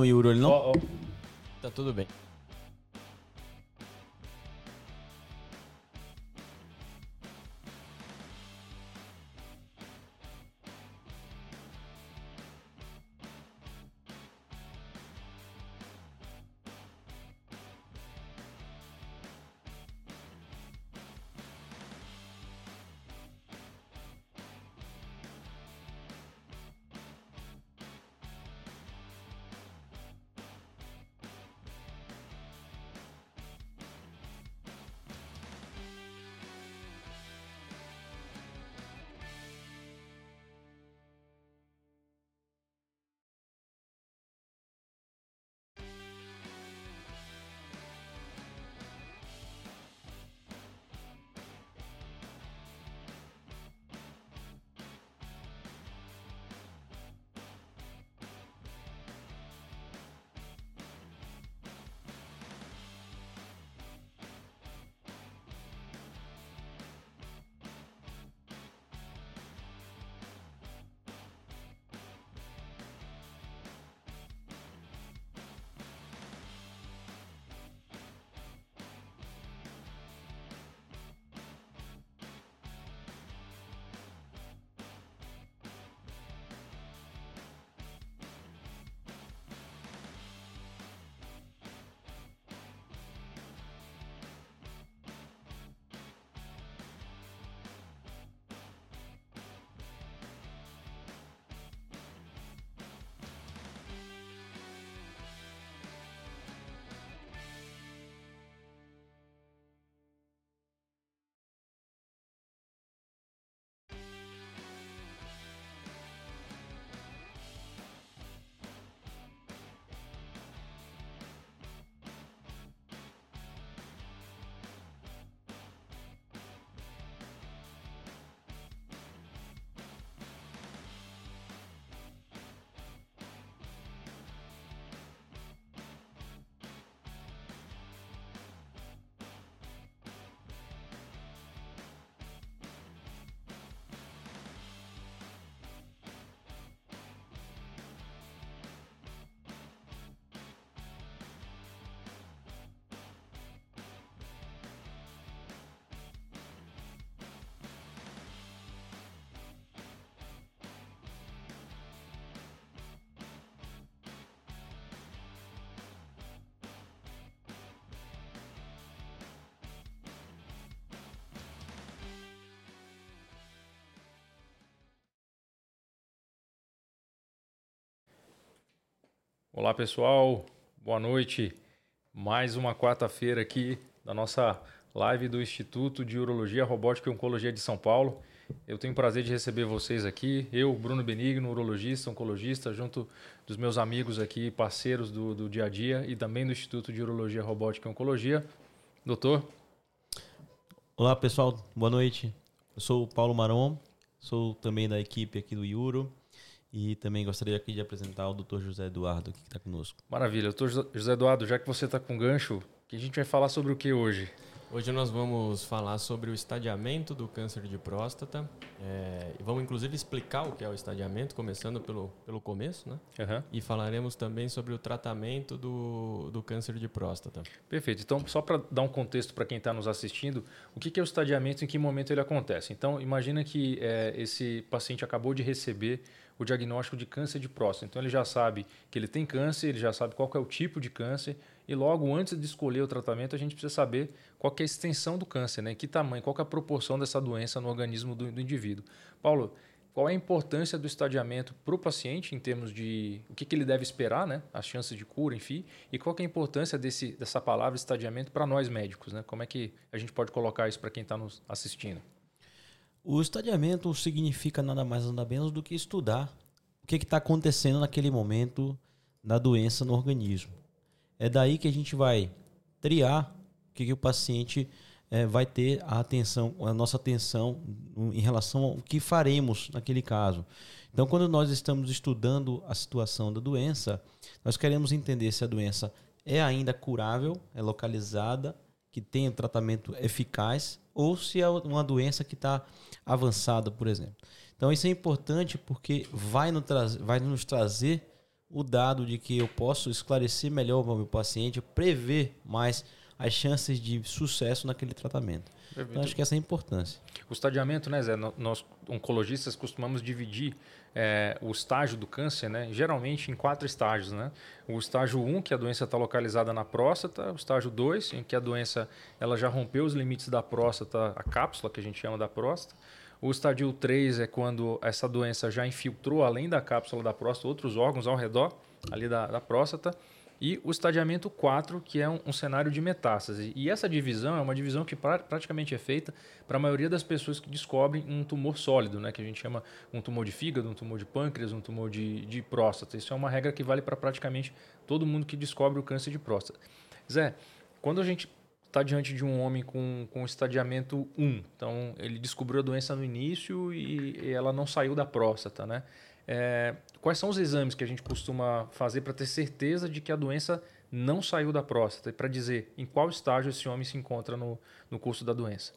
no Euro ali, não? Ó, ó. Tá tudo bem. Olá pessoal, boa noite. Mais uma quarta-feira aqui da nossa live do Instituto de Urologia, Robótica e Oncologia de São Paulo. Eu tenho o prazer de receber vocês aqui, eu, Bruno Benigno, urologista, oncologista, junto dos meus amigos aqui, parceiros do, do dia a dia e também do Instituto de Urologia, Robótica e Oncologia. Doutor, Olá, pessoal. Boa noite. Eu sou o Paulo Maron, sou também da equipe aqui do Euro e também gostaria aqui de apresentar o Dr. José Eduardo que está conosco. maravilha. Doutor José Eduardo, já que você está com gancho, que a gente vai falar sobre o que hoje? Hoje nós vamos falar sobre o estadiamento do câncer de próstata. É, e vamos inclusive explicar o que é o estadiamento, começando pelo, pelo começo, né? Aham. E falaremos também sobre o tratamento do, do câncer de próstata. Perfeito. Então, só para dar um contexto para quem está nos assistindo, o que que é o estadiamento e em que momento ele acontece? Então, imagina que eh, esse paciente acabou de receber o diagnóstico de câncer de próstata. Então, ele já sabe que ele tem câncer, ele já sabe qual é o tipo de câncer e logo antes de escolher o tratamento, a gente precisa saber qual é a extensão do câncer, né? que tamanho, qual é a proporção dessa doença no organismo do, do indivíduo. Paulo, qual é a importância do estadiamento para o paciente em termos de o que, que ele deve esperar, né? as chances de cura, enfim, e qual é a importância desse, dessa palavra estadiamento para nós médicos? Né? Como é que a gente pode colocar isso para quem está nos assistindo? O estadiamento significa nada mais nada menos do que estudar o que está acontecendo naquele momento da doença no organismo. É daí que a gente vai triar o que, que o paciente eh, vai ter a atenção, a nossa atenção em relação ao que faremos naquele caso. Então, quando nós estamos estudando a situação da doença, nós queremos entender se a doença é ainda curável, é localizada, que tem um tratamento eficaz, ou se é uma doença que está avançada, por exemplo. Então, isso é importante porque vai, no vai nos trazer o dado de que eu posso esclarecer melhor o meu paciente, prever mais as chances de sucesso naquele tratamento. Então, acho que essa é a importância. O estadiamento, né, Zé? Nós, oncologistas, costumamos dividir é, o estágio do câncer, né, geralmente em quatro estágios. Né? O estágio 1, um, que a doença está localizada na próstata. O estágio 2, em que a doença ela já rompeu os limites da próstata, a cápsula, que a gente chama da próstata. O estágio 3 é quando essa doença já infiltrou, além da cápsula da próstata, outros órgãos ao redor ali da, da próstata. E o estadiamento 4, que é um, um, cenário de metástase. E essa divisão é uma divisão que pra, praticamente é feita para a maioria das pessoas que descobrem um tumor sólido, né? que a gente chama um tumor de fígado, um tumor de pâncreas, um tumor de, de próstata. Isso é uma regra que vale para praticamente todo mundo que descobre o câncer de próstata. Zé, quando a gente está diante de um homem com, com estadiamento 1, então ele descobriu a doença no início e, e ela não saiu da próstata, né? É, quais são os exames que a gente costuma fazer para ter certeza de que a doença não saiu da próstata e para dizer em qual estágio esse homem se encontra no, no curso da doença?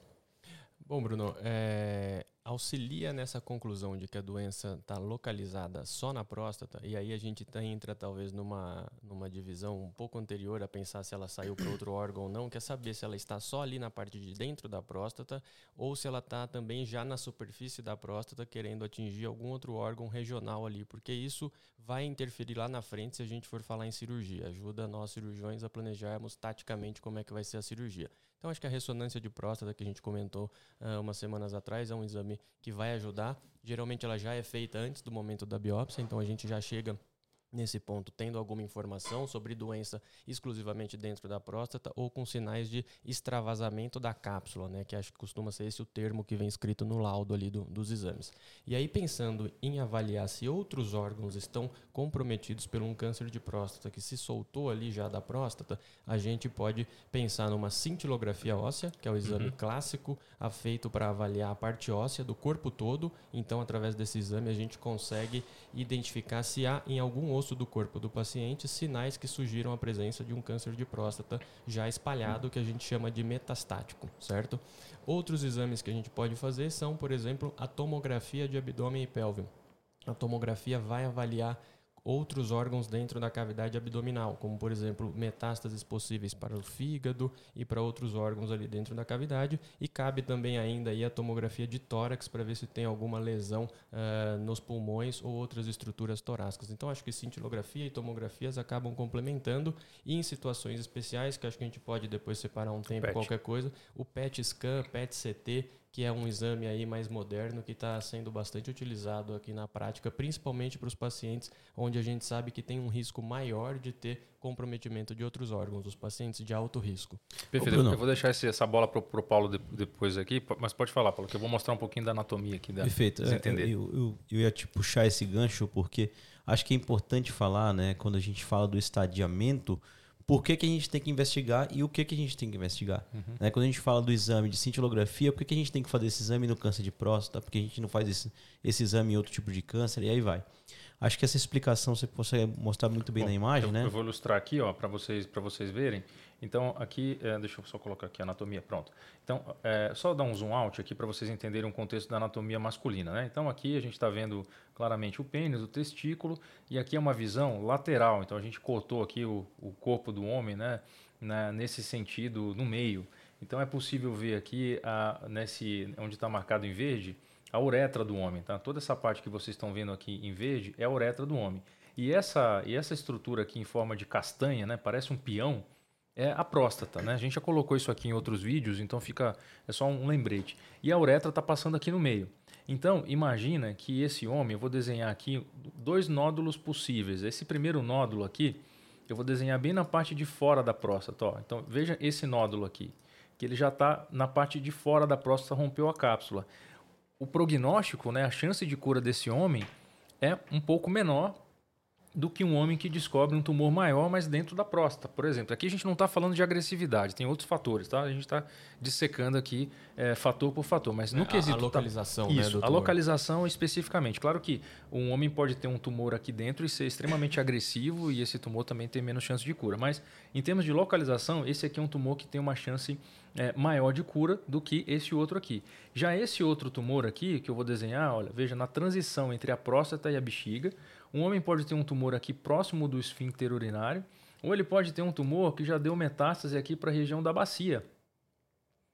Bom, Bruno, é, auxilia nessa conclusão de que a doença está localizada só na próstata, e aí a gente tá, entra talvez numa, numa divisão um pouco anterior a pensar se ela saiu para outro órgão ou não, quer saber se ela está só ali na parte de dentro da próstata ou se ela está também já na superfície da próstata, querendo atingir algum outro órgão regional ali, porque isso vai interferir lá na frente se a gente for falar em cirurgia. Ajuda nós cirurgiões a planejarmos taticamente como é que vai ser a cirurgia. Então, acho que a ressonância de próstata que a gente comentou uh, umas semanas atrás é um exame que vai ajudar. Geralmente, ela já é feita antes do momento da biópsia, então a gente já chega nesse ponto, tendo alguma informação sobre doença exclusivamente dentro da próstata ou com sinais de extravasamento da cápsula, né, que acho que costuma ser esse o termo que vem escrito no laudo ali do, dos exames. E aí pensando em avaliar se outros órgãos estão comprometidos por um câncer de próstata que se soltou ali já da próstata, a gente pode pensar numa cintilografia óssea, que é o exame uhum. clássico feito para avaliar a parte óssea do corpo todo. Então, através desse exame, a gente consegue identificar se há em algum outro osso do corpo do paciente sinais que sugiram a presença de um câncer de próstata já espalhado, que a gente chama de metastático, certo? Outros exames que a gente pode fazer são, por exemplo, a tomografia de abdômen e pelve. A tomografia vai avaliar outros órgãos dentro da cavidade abdominal, como por exemplo metástases possíveis para o fígado e para outros órgãos ali dentro da cavidade, e cabe também ainda aí a tomografia de tórax para ver se tem alguma lesão uh, nos pulmões ou outras estruturas torácicas. Então acho que cintilografia e tomografias acabam complementando e em situações especiais que acho que a gente pode depois separar um tempo PET. qualquer coisa, o PET scan, PET CT que é um exame aí mais moderno que está sendo bastante utilizado aqui na prática, principalmente para os pacientes onde a gente sabe que tem um risco maior de ter comprometimento de outros órgãos, os pacientes de alto risco. Perfeito. eu vou deixar esse, essa bola para o Paulo depois aqui, mas pode falar, Paulo, que eu vou mostrar um pouquinho da anatomia aqui. Da, Perfeito. É, entender. Eu, eu, eu ia te puxar esse gancho porque acho que é importante falar, né, quando a gente fala do estadiamento, por que, que a gente tem que investigar e o que, que a gente tem que investigar. Uhum. Né? Quando a gente fala do exame de cintilografia, por que, que a gente tem que fazer esse exame no câncer de próstata? Porque a gente não faz esse, esse exame em outro tipo de câncer? E aí vai. Acho que essa explicação você consegue mostrar muito bem Bom, na imagem, eu, né? Eu vou ilustrar aqui, ó, para vocês, vocês verem. Então, aqui, é, deixa eu só colocar aqui a anatomia, pronto. Então, é, só dar um zoom out aqui para vocês entenderem o contexto da anatomia masculina, né? Então, aqui a gente está vendo claramente o pênis, o testículo, e aqui é uma visão lateral. Então, a gente cortou aqui o, o corpo do homem, né? né? Nesse sentido, no meio. Então, é possível ver aqui, a, nesse, onde está marcado em verde, a uretra do homem. Tá? Toda essa parte que vocês estão vendo aqui em verde é a uretra do homem. E essa, e essa estrutura aqui em forma de castanha, né? parece um peão, é a próstata. Né? A gente já colocou isso aqui em outros vídeos, então fica é só um lembrete. E a uretra está passando aqui no meio. Então, imagina que esse homem, eu vou desenhar aqui dois nódulos possíveis. Esse primeiro nódulo aqui, eu vou desenhar bem na parte de fora da próstata. Ó. Então, veja esse nódulo aqui, que ele já está na parte de fora da próstata, rompeu a cápsula o prognóstico, né, a chance de cura desse homem é um pouco menor do que um homem que descobre um tumor maior, mas dentro da próstata, por exemplo. Aqui a gente não está falando de agressividade, tem outros fatores, tá? A gente está dissecando aqui é, fator por fator, mas no é, quesito... A localização, tá... né, Isso, a localização especificamente. Claro que um homem pode ter um tumor aqui dentro e ser extremamente agressivo e esse tumor também ter menos chance de cura, mas em termos de localização, esse aqui é um tumor que tem uma chance é, maior de cura do que esse outro aqui. Já esse outro tumor aqui, que eu vou desenhar, olha, veja, na transição entre a próstata e a bexiga, Um homem pode ter um tumor aqui próximo do esfíncter urinário, ou ele pode ter um tumor que já deu metástase aqui para a região da bacia.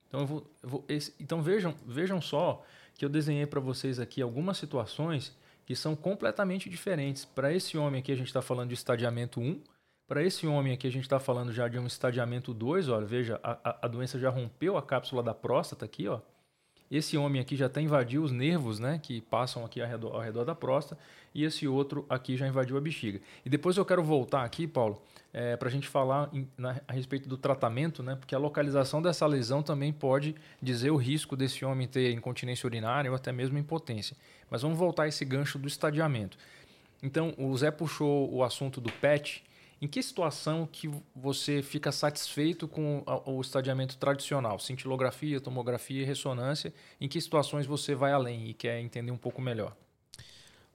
Então, vou, vou, esse, então vejam, vejam só que eu desenhei para vocês aqui algumas situações que são completamente diferentes. Para esse homem aqui, a gente está falando de estadiamento 1. Para esse homem aqui, a gente está falando já de um estadiamento 2. Olha, veja, a, a doença já rompeu a cápsula da próstata aqui, ó. Esse homem aqui já até invadiu os nervos, né, que passam aqui ao redor, ao redor da próstata, e esse outro aqui já invadiu a bexiga. E depois eu quero voltar aqui, Paulo, é, para a gente falar em, na, a respeito do tratamento, né, porque a localização dessa lesão também pode dizer o risco desse homem ter incontinência urinária ou até mesmo impotência. Mas vamos voltar a esse gancho do estadiamento. Então, o Zé puxou o assunto do PET, em que situação que você fica satisfeito com o estadiamento tradicional, cintilografia, tomografia e ressonância? Em que situações você vai além e quer entender um pouco melhor?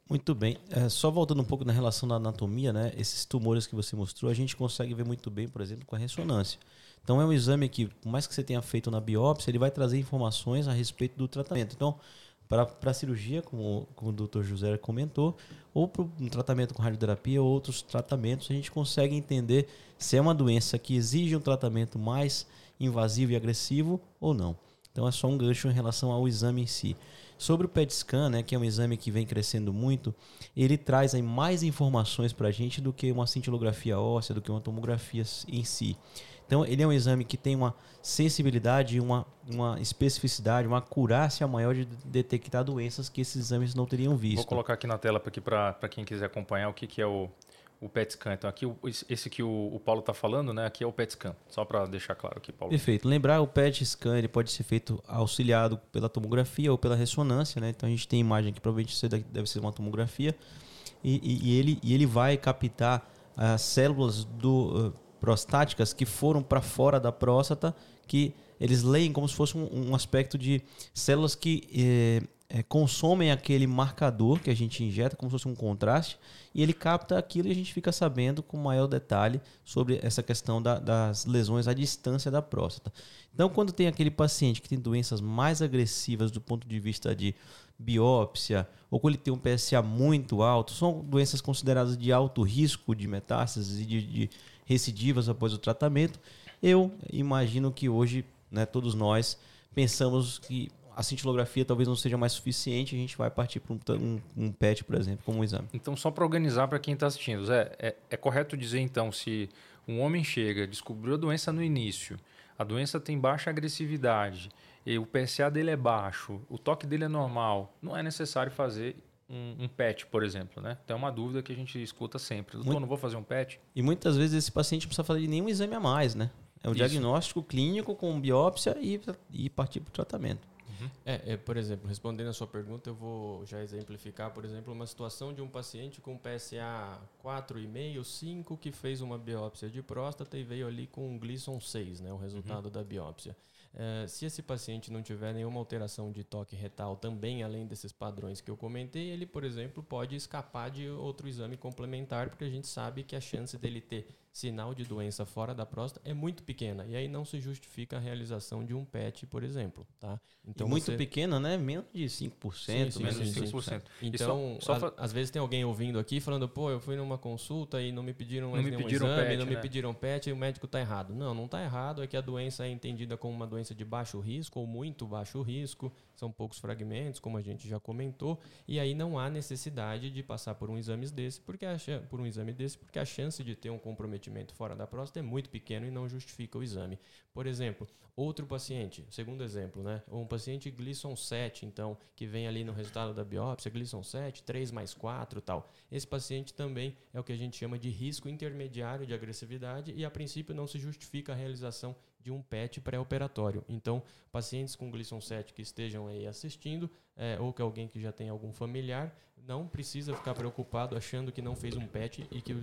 Muito bem. É, só voltando um pouco na relação da anatomia, né? Esses tumores que você mostrou, a gente consegue ver muito bem, por exemplo, com a ressonância. Então é um exame que, por mais que você tenha feito na biópsia, ele vai trazer informações a respeito do tratamento. Então, para a cirurgia, como, como o Dr. José comentou, ou para um tratamento com radioterapia ou outros tratamentos, a gente consegue entender se é uma doença que exige um tratamento mais invasivo e agressivo ou não. Então é só um gancho em relação ao exame em si. Sobre o PET scan, né, que é um exame que vem crescendo muito, ele traz aí mais informações para a gente do que uma cintilografia óssea, do que uma tomografia em si. Então, ele é um exame que tem uma sensibilidade, uma, uma especificidade, uma acurácia maior de detectar doenças que esses exames não teriam visto. Vou colocar aqui na tela para quem quiser acompanhar o que, que é o, o PET scan. Então, aqui, esse que o, o Paulo está falando, né? Aqui é o PET scan. Só para deixar claro aqui, Paulo. Perfeito. Lembrar, o PET scan ele pode ser feito auxiliado pela tomografia ou pela ressonância, né? Então, a gente tem imagem que provavelmente deve ser uma tomografia. E, e, e ele, e ele vai captar as células do prostáticas que foram para fora da próstata, que eles leem como se fosse um, um aspecto de células que é, é, consomem aquele marcador que a gente injeta, como se fosse um contraste, e ele capta aquilo e a gente fica sabendo com maior detalhe sobre essa questão da, das lesões à distância da próstata. Então, quando tem aquele paciente que tem doenças mais agressivas do ponto de vista de biópsia, ou quando ele tem um PSA muito alto, são doenças consideradas de alto risco de metástases e de, de recidivas após o tratamento. Eu imagino que hoje, né, todos nós pensamos que a cintilografia talvez não seja mais suficiente, a gente vai partir para um, um, um, PET, por exemplo, como um exame. Então, só para organizar para quem está assistindo, Zé, é, é correto dizer então, se um homem chega, descobriu a doença no início, a doença tem baixa agressividade, e o PSA dele é baixo, o toque dele é normal, não é necessário fazer um, um, PET, por exemplo, né? Então é uma dúvida que a gente escuta sempre. Doutor, Muito... não vou fazer um PET? E muitas vezes esse paciente não precisa fazer nenhum exame a mais, né? É um Isso. diagnóstico clínico com biópsia e, e partir para o tratamento. Uhum. É, é, por exemplo, respondendo a sua pergunta, eu vou já exemplificar, por exemplo, uma situação de um paciente com PSA 4,5, 5, que fez uma biópsia de próstata e veio ali com um Gleason 6, né, o resultado uhum. da biópsia. Uh, se esse paciente não tiver nenhuma alteração de toque retal, também além desses padrões que eu comentei, ele, por exemplo, pode escapar de outro exame complementar, porque a gente sabe que a chance dele ter sinal de doença fora da próstata é muito pequena. E aí não se justifica a realização de um PET, por exemplo. Tá? Então, e muito. Pequena, né? Menos de 5%. Sim, sim, menos de 5%. Então, só, só às vezes tem alguém ouvindo aqui falando, pô, eu fui numa consulta e não me pediram mais não nenhum pediram exame, PET, não né? me pediram PET e o médico está errado. Não, não está errado. É que a doença é entendida como uma doença de baixo risco ou muito baixo risco são poucos fragmentos, como a gente já comentou, e aí não há necessidade de passar por um exame desse, porque a, por um exame desse, porque a chance de ter um comprometimento fora da próstata é muito pequeno e não justifica o exame. Por exemplo, outro paciente, segundo exemplo, né, um paciente Gleason 7, então, que vem ali no resultado da biópsia, Gleason 7, 3 mais 4, tal. Esse paciente também é o que a gente chama de risco intermediário de agressividade e a princípio não se justifica a realização de um PET pré-operatório. Então, pacientes com Gleason 7 que estejam aí assistindo, é, ou que alguém que já tem algum familiar, não precisa ficar preocupado achando que não fez um PET e que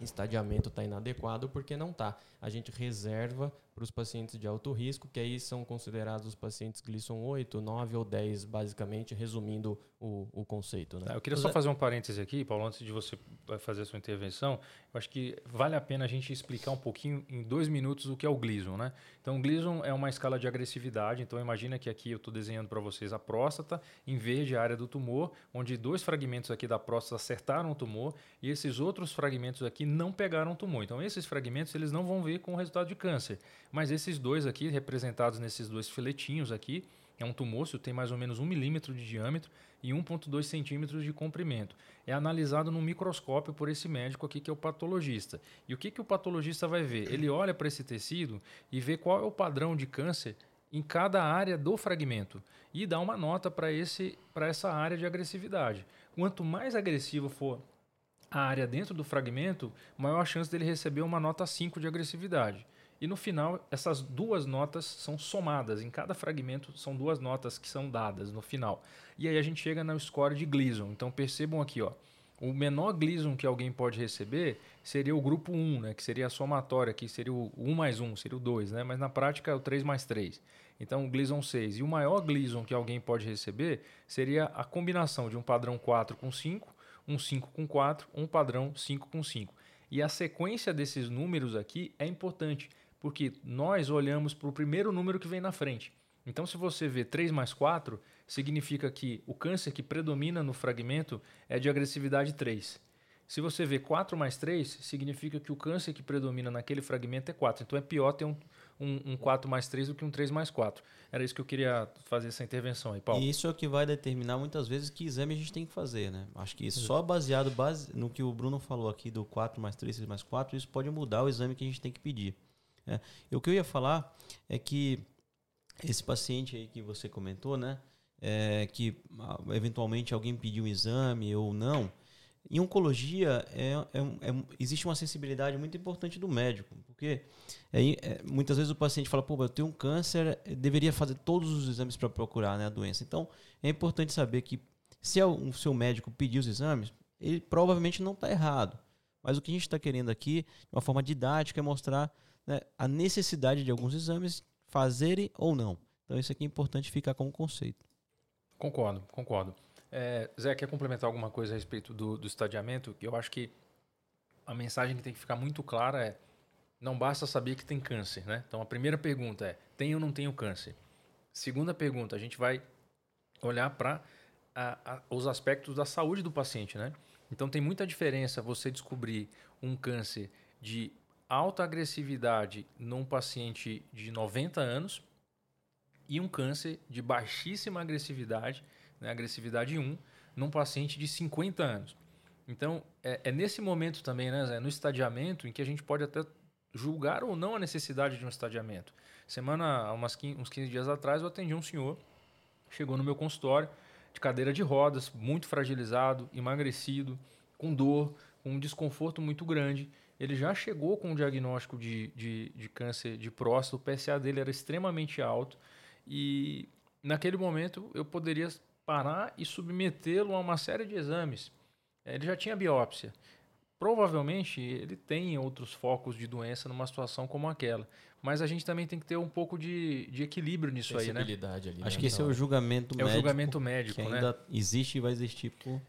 estadiamento está inadequado porque não está. A gente reserva para os pacientes de alto risco, que aí são considerados os pacientes Gleason 8, 9 ou 10, basicamente, resumindo o, o conceito. Né? Eu queria só fazer um parêntese aqui, Paulo, antes de você fazer a sua intervenção. Eu acho que vale a pena a gente explicar um pouquinho, em dois minutos, o que é o Gleason. Né? Então, o Gleason é uma escala de agressividade. Então, imagina que aqui eu estou desenhando para vocês a próstata, em verde a área do tumor, onde dois fragmentos aqui da próstata acertaram o tumor e esses outros fragmentos aqui não pegaram o tumor. Então, esses fragmentos eles não vão ver com o resultado de câncer. Mas esses dois aqui, representados nesses dois filetinhos aqui, é um tumúrcio, tem mais ou menos um milímetro de diâmetro e 1,2 centímetros de comprimento. É analisado no microscópio por esse médico aqui, que é o patologista. E o que, que o patologista vai ver? Ele olha para esse tecido e vê qual é o padrão de câncer em cada área do fragmento e dá uma nota para essa área de agressividade. Quanto mais agressivo for a área dentro do fragmento, maior a chance dele receber uma nota 5 de agressividade. E no final, essas duas notas são somadas. Em cada fragmento, são duas notas que são dadas no final. E aí a gente chega no score de Gleason. Então percebam aqui, ó. O menor Gleason que alguém pode receber seria o grupo 1, né? que seria a somatória, que seria o 1 mais 1, seria o 2, né? mas na prática é o 3 mais 3. Então, o Gleason 6. E o maior Gleason que alguém pode receber seria a combinação de um padrão 4 com 5, um 5 com 4, um padrão 5 com 5. E a sequência desses números aqui é importante, porque nós olhamos para o primeiro número que vem na frente. Então, se você vê 3 mais 4, significa que o câncer que predomina no fragmento é de agressividade 3. Se você vê 4 mais 3, significa que o câncer que predomina naquele fragmento é 4. Então, é pior ter um, um, um 4 mais 3 do que um 3 mais 4. Era isso que eu queria fazer essa intervenção aí, Paulo. E isso é o que vai determinar muitas vezes que exame a gente tem que fazer, né? Acho que só baseado base, no que o Bruno falou aqui do 4 mais 3, 6 mais 4, isso pode mudar o exame que a gente tem que pedir. É. E o que eu ia falar é que esse paciente aí que você comentou, né? É, que ah, eventualmente alguém pediu um exame ou não. Em oncologia, é, é, é, existe uma sensibilidade muito importante do médico, porque é, é, muitas vezes o paciente fala: pô, eu tenho um câncer, deveria fazer todos os exames para procurar né, a doença. Então, é importante saber que se o seu médico pedir os exames, ele provavelmente não está errado. Mas o que a gente está querendo aqui, de uma forma didática, é mostrar né, a necessidade de alguns exames fazerem ou não. Então isso aqui é importante ficar como conceito. Concordo, concordo. É, Zé, quer complementar alguma coisa a respeito do, do estadiamento? Eu acho que a mensagem que tem que ficar muito clara é não basta saber que tem câncer, né? Então a primeira pergunta é: tenho ou não tenho câncer? Segunda pergunta, a gente vai olhar para os aspectos da saúde do paciente, né? Então tem muita diferença você descobrir um câncer de alta agressividade num paciente de 90 anos e um câncer de baixíssima agressividade, né, agressividade 1, num paciente de 50 anos. Então, é, é nesse momento também, né, Zé, no estadiamento, em que a gente pode até julgar ou não a necessidade de um estadiamento. Semana, umas 15, uns 15 dias atrás, eu atendi um senhor, chegou no meu consultório, de cadeira de rodas, muito fragilizado, emagrecido, com dor, com um desconforto muito grande ele já chegou com o diagnóstico de, de, de câncer de próstata, o PSA dele era extremamente alto e naquele momento eu poderia parar e submetê-lo a uma série de exames. Ele já tinha biópsia. Provavelmente ele tem outros focos de doença numa situação como aquela. Mas a gente também tem que ter um pouco de, de equilíbrio nisso aí, né? Ali, Acho né? que esse é o julgamento é médico. É o julgamento médico, que né? ainda existe e vai existir por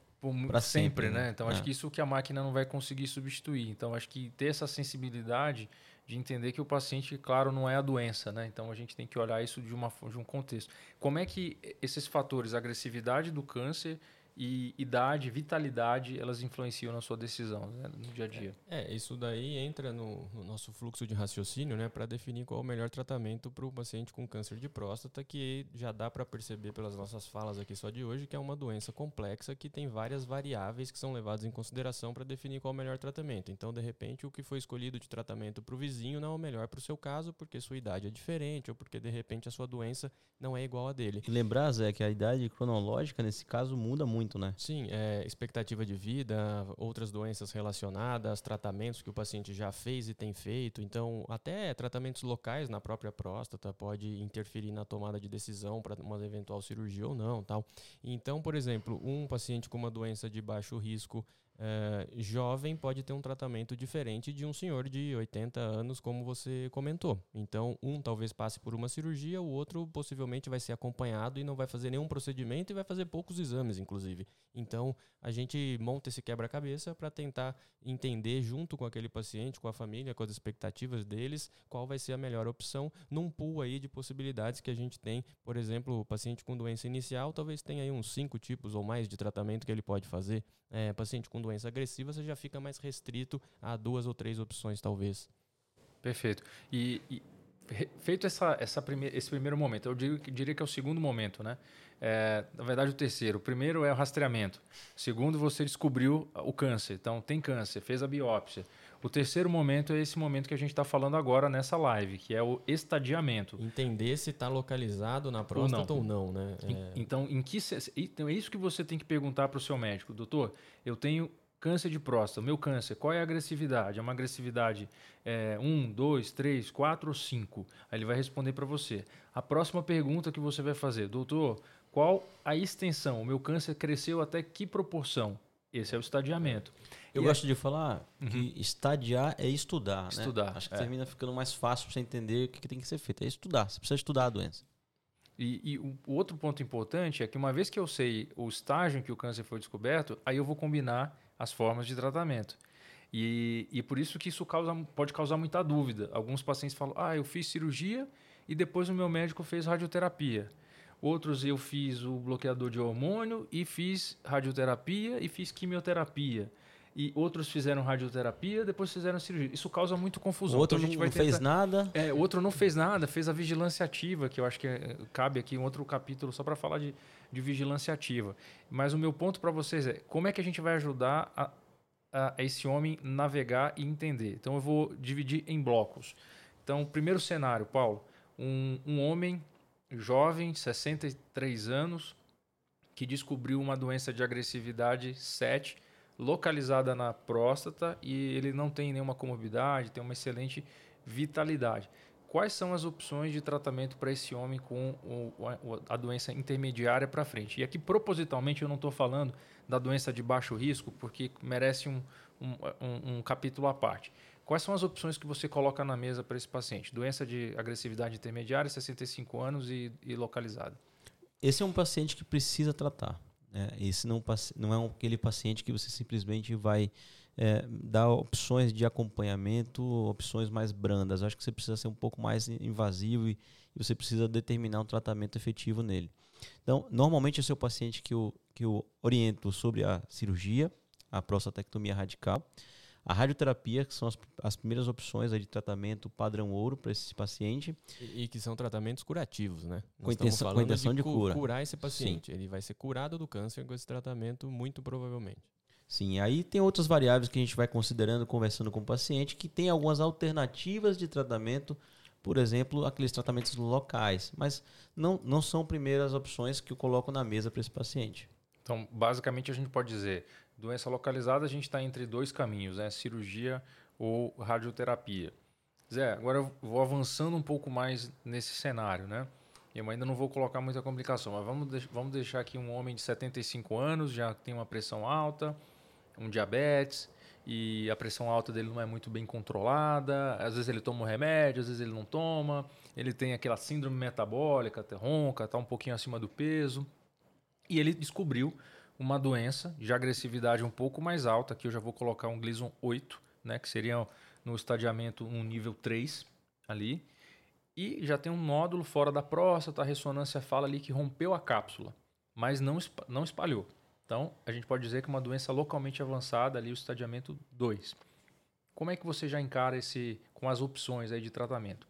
para sempre, sempre, né? né? Então, é. acho que isso que a máquina não vai conseguir substituir. Então, acho que ter essa sensibilidade de entender que o paciente, claro, não é a doença, né? Então, a gente tem que olhar isso de, uma, de um contexto. Como é que esses fatores, agressividade do câncer e idade, vitalidade, elas influenciam na sua decisão né, no dia a dia. É, é isso daí entra no, no, nosso fluxo de raciocínio, né, para definir qual é o melhor tratamento para o paciente com câncer de próstata, que já dá para perceber pelas nossas falas aqui só de hoje que é uma doença complexa que tem várias variáveis que são levadas em consideração para definir qual é o melhor tratamento. Então, de repente, o que foi escolhido de tratamento para o vizinho não é o melhor para o seu caso, porque sua idade é diferente ou porque de repente a sua doença não é igual a dele. E lembrar, Zé, que a idade cronológica nesse caso muda muito muito, né? Sim, é, expectativa de vida, outras doenças relacionadas, tratamentos que o paciente já fez e tem feito. Então, até tratamentos locais na própria próstata pode interferir na tomada de decisão para uma eventual cirurgia ou não, tal. Então, por exemplo, um paciente com uma doença de baixo risco é, jovem pode ter um tratamento diferente de um senhor de 80 anos, como você comentou. Então, um talvez passe por uma cirurgia, o outro possivelmente vai ser acompanhado e não vai fazer nenhum procedimento e vai fazer poucos exames, inclusive. Então, a gente monta esse quebra-cabeça para tentar entender, junto com aquele paciente, com a família, com as expectativas deles, qual vai ser a melhor opção num pool aí de possibilidades que a gente tem. Por exemplo, o paciente com doença inicial talvez tenha aí uns cinco tipos ou mais de tratamento que ele pode fazer. É, paciente com doença agressiva, você já fica mais restrito a duas ou três opções, talvez. Perfeito. E, e feito essa, essa esse primeiro momento, eu diria, diria, que é o segundo momento, né? É, na verdade, o terceiro. O primeiro é o rastreamento. O segundo, você descobriu o câncer. Então, tem câncer, fez a biópsia. O terceiro momento é esse momento que a gente está falando agora nessa live, que é o estadiamento. Entender se está localizado na próstata ou não, ou não né? É... Então, em que então, é isso que você tem que perguntar para o seu médico, doutor. Eu tenho câncer de próstata, meu câncer, qual é a agressividade? É uma agressividade 1, 2, 3, 4 ou 5? Aí ele vai responder para você. A próxima pergunta que você vai fazer, doutor, qual a extensão? O meu câncer cresceu até que proporção? Esse é o estadiamento. Eu e gosto é... de falar uhum. que estadiar é estudar. Estudar. Né? Acho que é. termina ficando mais fácil para você entender o que, tem que ser feito. É estudar. Você precisa estudar a doença. E, e o, o outro ponto importante é que uma vez que eu sei o estágio em que o câncer foi descoberto, aí eu vou combinar as formas de tratamento. E, e por isso que isso causa, pode causar muita dúvida. Alguns pacientes falam, ah, eu fiz cirurgia e depois o meu médico fez radioterapia. Outros eu fiz o bloqueador de hormônio e fiz radioterapia e fiz quimioterapia. E outros fizeram radioterapia, depois fizeram cirurgia. Isso causa muito confusão. O outro então, não tentar... fez nada. É, o outro não fez nada, fez a vigilância ativa, que eu acho que é, cabe aqui um outro capítulo só para falar de, de vigilância ativa. Mas o meu ponto para vocês é como é que a gente vai ajudar a, a esse homem navegar e entender. Então eu vou dividir em blocos. Então, primeiro cenário, Paulo. Um, um homem jovem, 63 anos, que descobriu uma doença de agressividade 7, localizada na próstata e ele não tem nenhuma comorbidade, tem uma excelente vitalidade. Quais são as opções de tratamento para esse homem com o, a doença intermediária para frente? E aqui, propositalmente, eu não estou falando da doença de baixo risco, porque merece um, um, um, um capítulo à parte. Quais são as opções que você coloca na mesa para esse paciente? Doença de agressividade intermediária, 65 anos e, e localizada. Esse é um paciente que precisa tratar. Né? Esse não, não é aquele paciente que você simplesmente vai é, dar opções de acompanhamento, opções mais brandas. acho que você precisa ser um pouco mais invasivo e, e você precisa determinar um tratamento efetivo nele. Então, normalmente esse é o paciente que eu, que eu oriento sobre a cirurgia, a prostatectomia radical a radioterapia, que são as, as primeiras opções de tratamento padrão ouro para esse paciente. E, e, que são tratamentos curativos, né? com intenção, com intenção de, de cura. curar esse paciente. Sim. Ele vai ser curado do câncer com esse tratamento, muito provavelmente. Sim, aí tem outras variáveis que a gente vai considerando, conversando com o paciente, que tem algumas alternativas de tratamento, por exemplo, aqueles tratamentos locais, mas não, não são primeiras opções que eu coloco na mesa para esse paciente. Então, basicamente, a gente pode dizer, Doença localizada, a gente está entre dois caminhos, né? cirurgia ou radioterapia. Zé, agora eu vou avançando um pouco mais nesse cenário, né? Eu ainda não vou colocar muita complicação, mas vamos, vamos deixar aqui um homem de 75 anos, já tem uma pressão alta, um diabetes, e a pressão alta dele não é muito bem controlada. Às vezes ele toma um remédio, às vezes ele não toma. Ele tem aquela síndrome metabólica, ronca, está um pouquinho acima do peso. E ele descobriu uma doença de agressividade um pouco mais alta, aqui eu já vou colocar um Gleason 8, né, que seria no estadiamento um nível 3 ali, e já tem um nódulo fora da próstata, a ressonância fala ali que rompeu a cápsula, mas não, não espalhou. Então, a gente pode dizer que é uma doença localmente avançada ali, o estadiamento 2. Como é que você já encara esse com as opções aí de tratamento?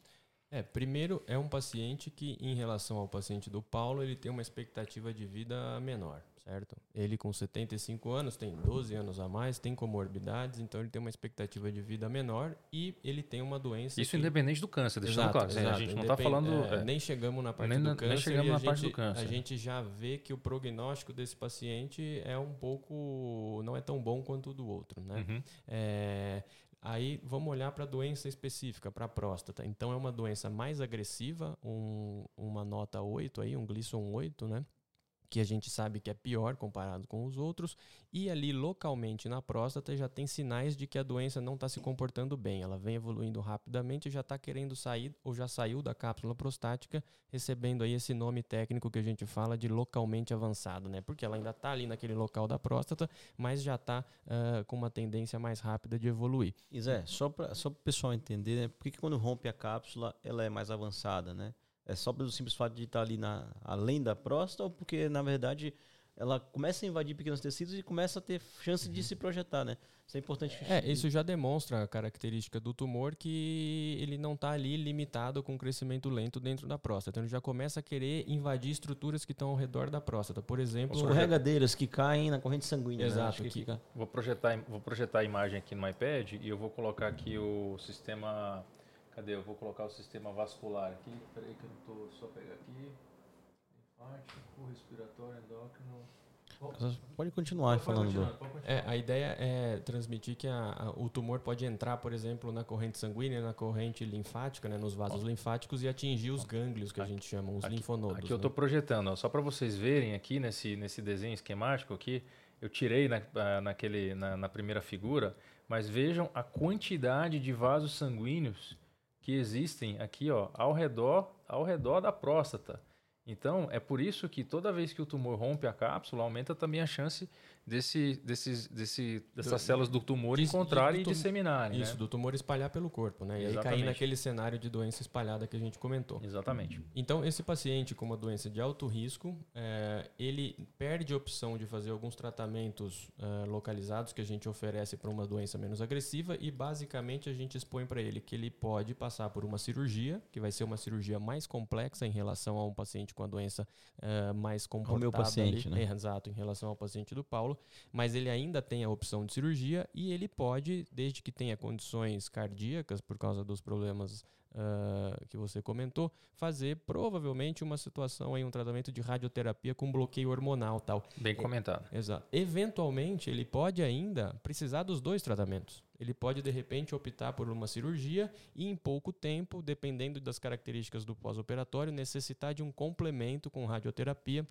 É, primeiro é um paciente que, em relação ao paciente do Paulo, ele tem uma expectativa de vida menor certo? Ele com 75 anos, tem 12 anos a mais, tem comorbidades, então ele tem uma expectativa de vida menor e ele tem uma doença. Isso que... independente do câncer, deixando claro. Exato, a gente não está falando. É, é, nem chegamos na parte nem, do câncer. Nem chegamos na parte do câncer. A gente já vê que o prognóstico desse paciente é um pouco. não é tão bom quanto o do outro, né? Uhum. É, Aí vamos olhar para a doença específica, para a próstata. Então é uma doença mais agressiva, um, uma nota 8 aí, um Gleason 8, né? Que a gente sabe que é pior comparado com os outros, e ali localmente na próstata já tem sinais de que a doença não está se comportando bem. Ela vem evoluindo rapidamente e já está querendo sair ou já saiu da cápsula prostática, recebendo aí esse nome técnico que a gente fala de localmente avançado, né? Porque ela ainda está ali naquele local da próstata, mas já está uh, com uma tendência mais rápida de evoluir. Zé, só para só o pessoal entender, né? Por que, que quando rompe a cápsula ela é mais avançada, né? É só pelo simples fato de estar ali na, além da próstata ou porque, na verdade, ela começa a invadir pequenos tecidos e começa a ter chance de uhum. se projetar, né? Isso é importante. É, isso já demonstra a característica do tumor que ele não está ali limitado com crescimento lento dentro da próstata. Então ele já começa a querer invadir estruturas que estão ao redor da próstata. Por exemplo, escorregadeiras que caem na corrente sanguínea. Né? Exato. Né? Que... Vou projetar, vou projetar a imagem aqui no iPad e eu vou colocar aqui o sistema Cadê? Eu vou colocar o sistema vascular aqui. Peraí que eu não tô. Só pegar aqui. Linfático, respiratório, endócrino. Pode continuar pode falando. Continuar, pode continuar. É, a ideia é transmitir que a, a, o tumor pode entrar, por exemplo, na corrente sanguínea, na corrente linfática, né, nos vasos ó. linfáticos e atingir os gânglios que a gente chama, os aqui, linfonodos. Aqui eu estou né? projetando, ó, só para vocês verem aqui nesse, nesse desenho esquemático aqui, eu tirei na, naquele, na, na primeira figura, mas vejam a quantidade de vasos sanguíneos que existem aqui ó, ao, redor, ao redor da próstata. Então, é por isso que toda vez que o tumor rompe a cápsula, aumenta também a chance desse, desses, desse, dessas do, células do tumor disso, encontrarem e disseminarem. Isso, né? do tumor espalhar pelo corpo, né? Exatamente. E aí cair naquele cenário de doença espalhada que a gente comentou. Exatamente. Então, esse paciente com uma doença de alto risco, é, ele perde a opção de fazer alguns tratamentos é, localizados que a gente oferece para uma doença menos agressiva e, basicamente, a gente expõe para ele que ele pode passar por uma cirurgia, que vai ser uma cirurgia mais complexa em relação a um paciente com a doença é, mais comportada. O meu paciente, ali, né? É, exato, em relação ao paciente do Paulo mas ele ainda tem a opção de cirurgia e ele pode, desde que tenha condições cardíacas por causa dos problemas uh, que você comentou, fazer provavelmente uma situação aí, um tratamento de radioterapia com bloqueio hormonal tal. Bem comentado. Exato. Eventualmente, ele pode ainda precisar dos dois tratamentos. Ele pode, de repente, optar por uma cirurgia e, em pouco tempo, dependendo das características do pós-operatório, necessitar de um complemento com radioterapia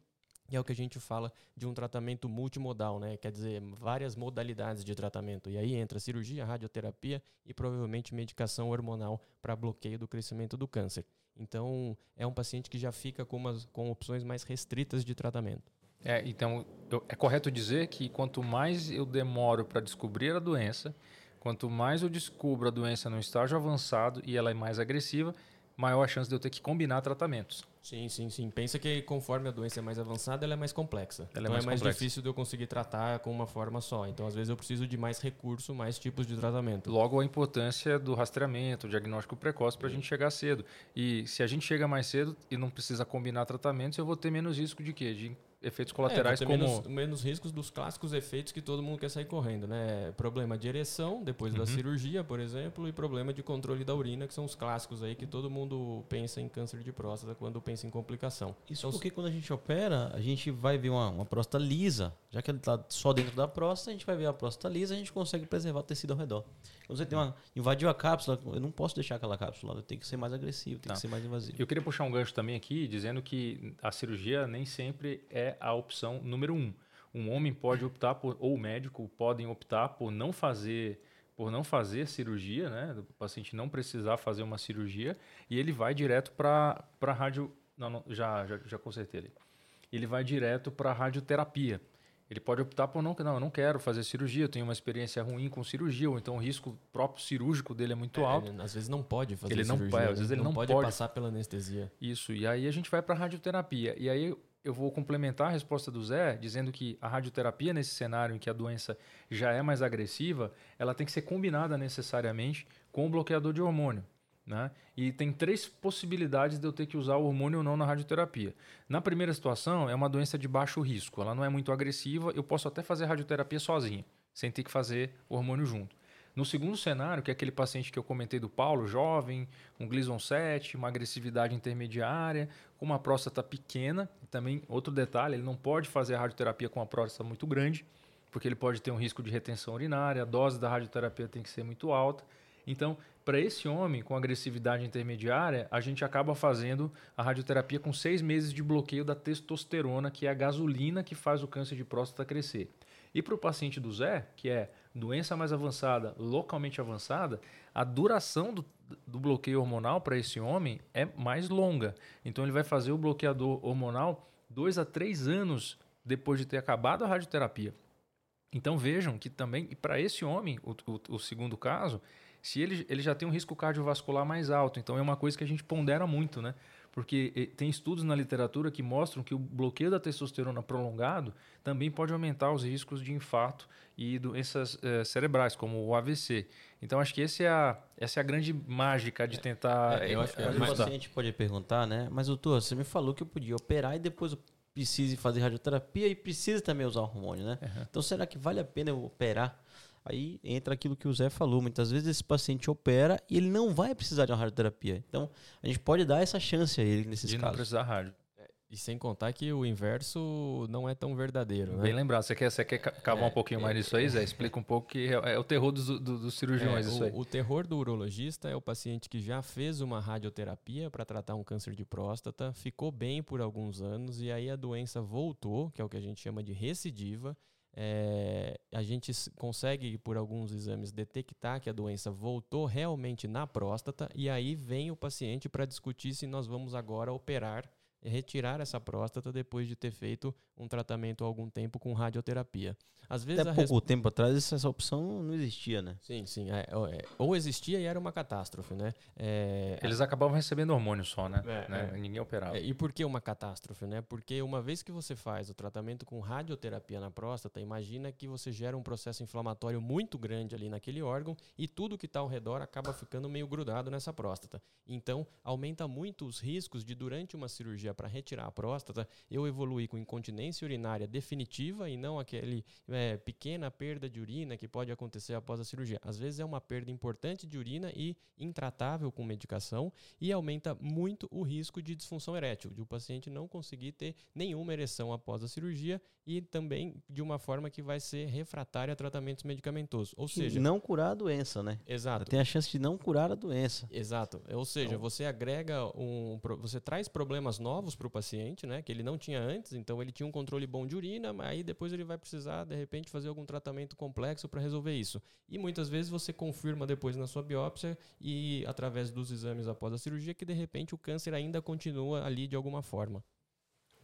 é o que a gente fala de um tratamento multimodal, né? Quer dizer, várias modalidades de tratamento. E aí entra cirurgia, radioterapia e provavelmente medicação hormonal para bloqueio do crescimento do câncer. Então, é um paciente que já fica com, umas, com opções mais restritas de tratamento. É, então, eu, é correto dizer que quanto mais eu demoro para descobrir a doença, quanto mais eu descubro a doença no estágio avançado e ela é mais agressiva, maior a chance de eu ter que combinar tratamentos. Sim, sim, sim. Pensa que conforme a doença é mais avançada, ela é mais complexa. Ela é então é mais, é mais complexa. difícil de eu conseguir tratar com uma forma só. Então, às vezes, eu preciso de mais recurso, mais tipos de tratamento. Logo, a importância do rastreamento, diagnóstico precoce para a gente chegar cedo. E se a gente chega mais cedo e não precisa combinar tratamentos, eu vou ter menos risco de quê? De efeitos é, colaterais é, como menos, menos, riscos dos clássicos efeitos que todo mundo quer sair correndo, né? Problema de ereção depois uhum. da cirurgia, por exemplo, e problema de controle da urina, que são os clássicos aí que todo mundo pensa em câncer de próstata quando pensa em complicação. Isso então, porque quando a gente opera, a gente vai ver uma, uma próstata lisa, já que ele está só dentro da próstata, a gente vai ver a próstata lisa, a gente consegue preservar o tecido ao redor. Quando você tem uma invadiu a cápsula, eu não posso deixar aquela cápsula, tem que ser mais agressivo, tem que ser mais invasivo. Eu queria puxar um gancho também aqui, dizendo que a cirurgia nem sempre é a opção número um. Um homem pode optar por, ou o médico podem optar por não fazer por não fazer cirurgia, né? O paciente não precisar fazer uma cirurgia e ele vai direto para para rádio, não, não, já, já já consertei ele. Ele vai direto para radioterapia. Ele pode optar por não, não, eu não quero fazer cirurgia, eu tenho uma experiência ruim com cirurgia, ou então o risco próprio cirúrgico dele é muito é, alto. Ele, às vezes não pode fazer ele cirurgia. Não, às vezes ele não, não pode, pode passar pela anestesia. Isso, e aí a gente vai para a radioterapia. E aí eu vou complementar a resposta do Zé, dizendo que a radioterapia, nesse cenário em que a doença já é mais agressiva, ela tem que ser combinada necessariamente com o bloqueador de hormônio. Né? E tem três possibilidades de eu ter que usar o hormônio ou não na radioterapia. Na primeira situação, é uma doença de baixo risco, ela não é muito agressiva, eu posso até fazer radioterapia sozinho, sem ter que fazer o hormônio junto. No segundo cenário, que é aquele paciente que eu comentei do Paulo, jovem, um Gleason 7, uma agressividade intermediária, com uma próstata pequena, e também outro detalhe, ele não pode fazer a radioterapia com uma próstata muito grande, porque ele pode ter um risco de retenção urinária, a dose da radioterapia tem que ser muito alta. Então, para esse homem com agressividade intermediária, a gente acaba fazendo a radioterapia com seis meses de bloqueio da testosterona, que é a gasolina que faz o câncer de próstata crescer. E para o paciente do Zé, que é doença mais avançada, localmente avançada, a duração do, do bloqueio hormonal para esse homem é mais longa. Então ele vai fazer o bloqueador hormonal dois a três anos depois de ter acabado a radioterapia. Então vejam que também, para esse homem, o, o, o, segundo caso, se ele, ele já tem um risco cardiovascular mais alto, então é uma coisa que a gente pondera muito, né? Porque tem estudos na literatura que mostram que o bloqueio da testosterona prolongado também pode aumentar os riscos de infarto e doenças eh, cerebrais, como o AVC. Então, acho que esse é a, essa é a grande mágica de tentar. É, eu acho que é, o paciente pode perguntar, né? Mas, doutor, você me falou que eu podia operar e depois precise fazer radioterapia e precisa também usar hormônio, né? Uhum. Então, será que vale a pena eu operar? Aí entra aquilo que o Zé falou. Muitas vezes esse paciente opera e ele não vai precisar de uma radioterapia. Então, a gente pode dar essa chance a ele nesses de casos. não precisar rádio. É, e sem contar que o inverso não é tão verdadeiro, né? Bem lembrado. Você quer, você quer cavar é, um pouquinho é, mais nisso aí, Zé? Explica um pouco que é, é o terror dos, do, dos cirurgiões é, isso o, aí. O terror do urologista é o paciente que já fez uma radioterapia para tratar um câncer de próstata, ficou bem por alguns anos e aí a doença voltou, que é o que a gente chama de recidiva, é, a gente consegue, por alguns exames, detectar que a doença voltou realmente na próstata e aí vem o paciente para discutir se nós vamos agora operar retirar essa próstata depois de ter feito um tratamento há algum tempo com radioterapia. Às vezes Até pouco resp... tempo atrás essa opção não existia, né? Sim, sim. É, é, ou existia e era uma catástrofe, né? É, Eles acabavam recebendo hormônio só, né? É, né? É. Ninguém operava. e por que uma catástrofe, né? Porque uma vez que você faz o tratamento com radioterapia na próstata, imagina que você gera um processo inflamatório muito grande ali naquele órgão e tudo que está ao redor acaba ficando meio grudado nessa próstata. Então, aumenta muito os riscos de durante uma cirurgia para retirar a próstata, eu evoluí com incontinência urinária definitiva e não aquele é, pequena perda de urina que pode acontecer após a cirurgia. Às vezes é uma perda importante de urina e intratável com medicação e aumenta muito o risco de disfunção erétil, de o paciente não conseguir ter nenhuma ereção após a cirurgia e também de uma forma que vai ser refratária a tratamentos medicamentosos. Ou seja, não curar a doença, né? Exato. Tem a chance de não curar a doença. Exato. Ou seja, então, você agrega um, você traz problemas novos para o paciente, né? Que ele não tinha antes, então ele tinha um controle bom de urina, mas aí depois ele vai precisar, de repente, fazer algum tratamento complexo para resolver isso. E muitas vezes você confirma depois na sua biópsia e através dos exames após a cirurgia que de repente o câncer ainda continua ali de alguma forma.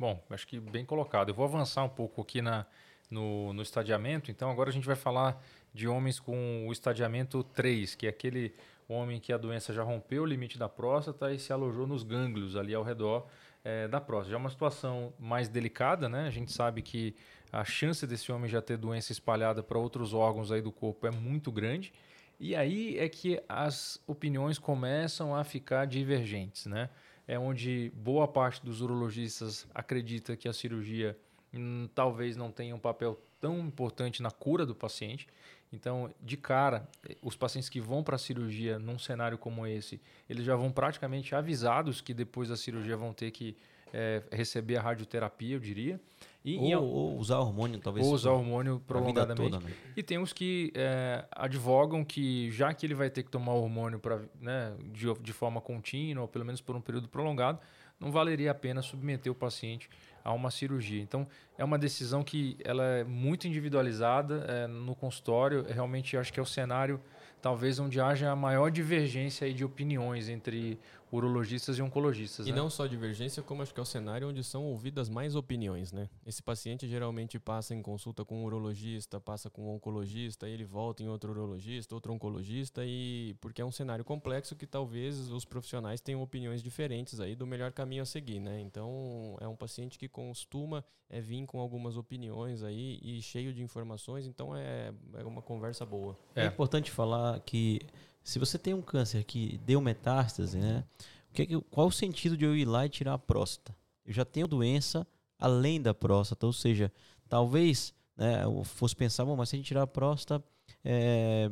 Bom, acho que bem colocado. Eu vou avançar um pouco aqui na, no, no estadiamento. Então, agora a gente vai falar de homens com o estadiamento 3, que é aquele homem que a doença já rompeu o limite da próstata e se alojou nos gânglios ali ao redor é, da próstata. Já é uma situação mais delicada, né? A gente sabe que a chance desse homem já ter doença espalhada para outros órgãos aí do corpo é muito grande. E aí é que as opiniões começam a ficar divergentes, né? É onde boa parte dos urologistas acredita que a cirurgia hum, talvez não tenha um papel tão importante na cura do paciente. Então, de cara, os pacientes que vão para a cirurgia num cenário como esse, eles já vão praticamente avisados que depois da cirurgia vão ter que é, receber a radioterapia, eu diria. E, ou, em, ou, usar hormônio, talvez. Ou usar hormônio prolongadamente. Toda, né? E tem os que é, advogam que, já que ele vai ter que tomar hormônio pra, né, de, de forma contínua, ou pelo menos por um período prolongado, não valeria a pena submeter o paciente a uma cirurgia. Então, é uma decisão que ela é muito individualizada é, no consultório. Realmente, acho que é o cenário, talvez, onde haja a maior divergência de opiniões entre urologistas e oncologistas. E né? não só divergência, como acho que é o cenário onde são ouvidas mais opiniões, né? Esse paciente geralmente passa em consulta com um urologista, passa com um oncologista, ele volta em outro urologista, outro oncologista, e porque é um cenário complexo que talvez os profissionais tenham opiniões diferentes aí do melhor caminho a seguir, né? Então é um paciente que costuma é, vir com algumas opiniões aí e cheio de informações, então é, é uma conversa boa. É. é importante falar que se você tem um câncer que deu metástase, né? Que, qual o sentido de eu ir lá e tirar a próstata? Eu já tenho doença além da próstata, ou seja, talvez né, eu fosse pensar, bom, mas se a gente tirar a próstata, é,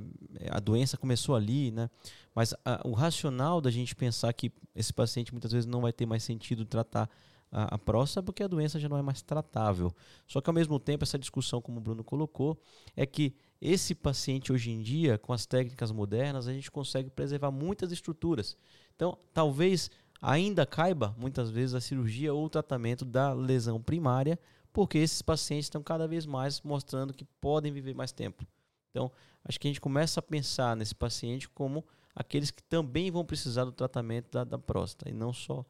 a doença começou ali, né? Mas a, o racional da gente pensar que esse paciente muitas vezes não vai ter mais sentido tratar a, a próstata porque a doença já não é mais tratável. Só que ao mesmo tempo essa discussão, como o Bruno colocou, é que esse paciente hoje em dia, com as técnicas modernas, a gente consegue preservar muitas estruturas. Então, talvez ainda caiba, muitas vezes, a cirurgia ou o tratamento da lesão primária, porque esses pacientes estão cada vez mais mostrando que podem viver mais tempo. Então, acho que a gente começa a pensar nesse paciente como aqueles que também vão precisar do tratamento da, da próstata e não só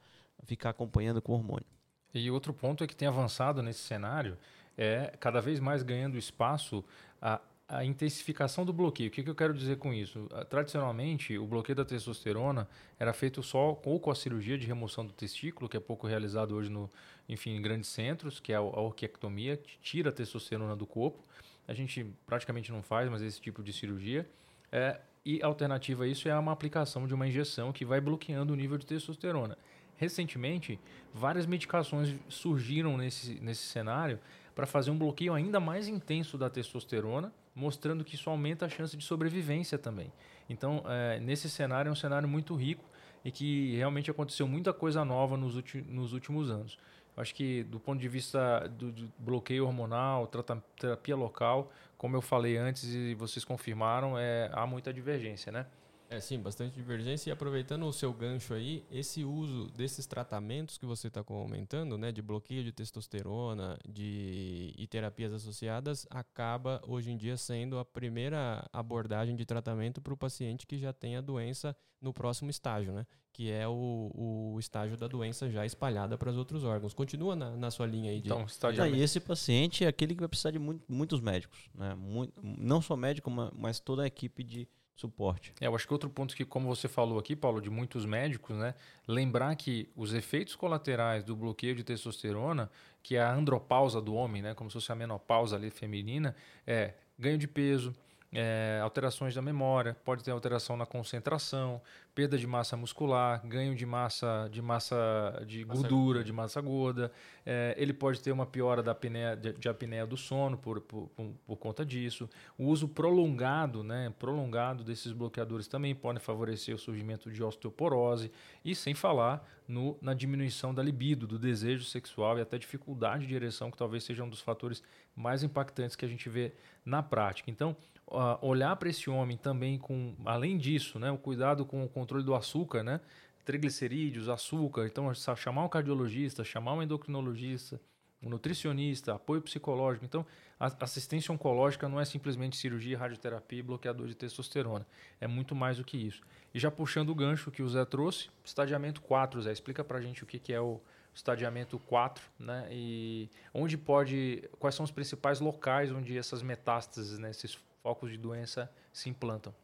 ficar acompanhando com hormônio. E outro ponto é que tem avançado nesse cenário é cada vez mais ganhando espaço a, a intensificação do bloqueio. O que, que eu quero dizer com isso? Ah, tradicionalmente, o bloqueio da testosterona era feito só ou com a cirurgia de remoção do testículo, que é pouco realizado hoje no, enfim, em grandes centros, que é a orquiectomia, que tira a testosterona do corpo. A gente praticamente não faz mais esse tipo de cirurgia. É, e a alternativa a isso é uma aplicação de uma injeção que vai bloqueando o nível de testosterona. Recentemente, várias medicações surgiram nesse, nesse cenário para fazer um bloqueio ainda mais intenso da testosterona, mostrando que isso aumenta a chance de sobrevivência também. Então, é, nesse cenário, é um cenário muito rico e que realmente aconteceu muita coisa nova nos, nos últimos anos. Acho que do ponto de vista do, do bloqueio hormonal, terapia local, como eu falei antes e vocês confirmaram, é, há muita divergência, né? É, sim, bastante divergência. E aproveitando o seu gancho aí, esse uso desses tratamentos que você está comentando, né, de bloqueio de testosterona de, e terapias associadas, acaba hoje em dia sendo a primeira abordagem de tratamento para o paciente que já tem a doença no próximo estágio, né? Que é o, o estágio da doença já espalhada para os outros órgãos. Continua na, na sua linha aí de. Então, estágio... E esse paciente é aquele que vai precisar de muito, muitos médicos, né? Muito, não só médico, mas toda a equipe de suporte. É, eu acho que outro ponto que, como você falou aqui, Paulo, de muitos médicos, né, lembrar que os efeitos colaterais do bloqueio de testosterona, que é a andropausa do homem, né, como se fosse a menopausa ali feminina, é ganho de peso, é, alterações da memória, pode ter alteração na concentração, perda de massa muscular, ganho de massa de massa de massa gordura, de massa gorda. É, ele pode ter uma piora da apneia, de, de apneia do sono por, por, por, por, conta disso. O uso prolongado, né, prolongado desses bloqueadores também pode favorecer o surgimento de osteoporose e sem falar no, na diminuição da libido, do desejo sexual e até dificuldade de ereção, que talvez seja um dos fatores mais impactantes que a gente vê na prática. Então, uh, olhar para esse homem também com, além disso, né, o cuidado com o controle do açúcar, né, triglicerídeos, açúcar. Então, chamar um cardiologista, chamar um endocrinologista, um nutricionista, apoio psicológico. Então, assistência oncológica não é simplesmente cirurgia, radioterapia bloqueador de testosterona. É muito mais do que isso. E já puxando o gancho que o Zé trouxe, estadiamento 4, Zé, explica para gente o que, que é o estadiamento 4, né? E onde pode, quais são os principais locais onde essas metástases, né, esses focos de doença se implantam.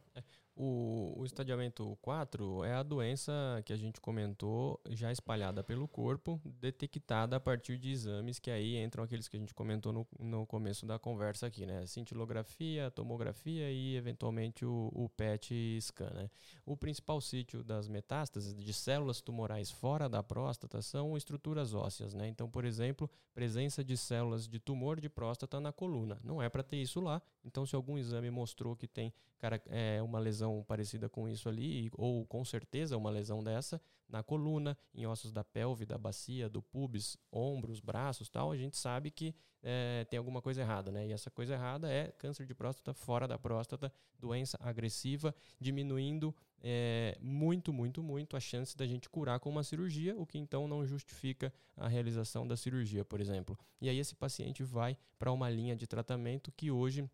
O, o estadiamento 4 é a doença que a gente comentou, já espalhada pelo corpo, detectada a partir de exames, que aí entram aqueles que a gente comentou no, no começo da conversa aqui, né? Cintilografia, tomografia e, eventualmente, o, o PET scan, né? O principal sítio das metástases de células tumorais fora da próstata são estruturas ósseas, né? Então, por exemplo, presença de células de tumor de próstata na coluna. Não é para ter isso lá, então se algum exame mostrou que tem cara, é, uma lesão parecida com isso ali, ou com certeza uma lesão dessa, na coluna, em ossos da pelve, da bacia, do pubis, ombros, braços tal, a gente sabe que é, tem alguma coisa errada, né? E essa coisa errada é câncer de próstata fora da próstata, doença agressiva, diminuindo é, muito, muito, muito a chance da gente curar com uma cirurgia, o que então não justifica a realização da cirurgia, por exemplo. E aí esse paciente vai para uma linha de tratamento que hoje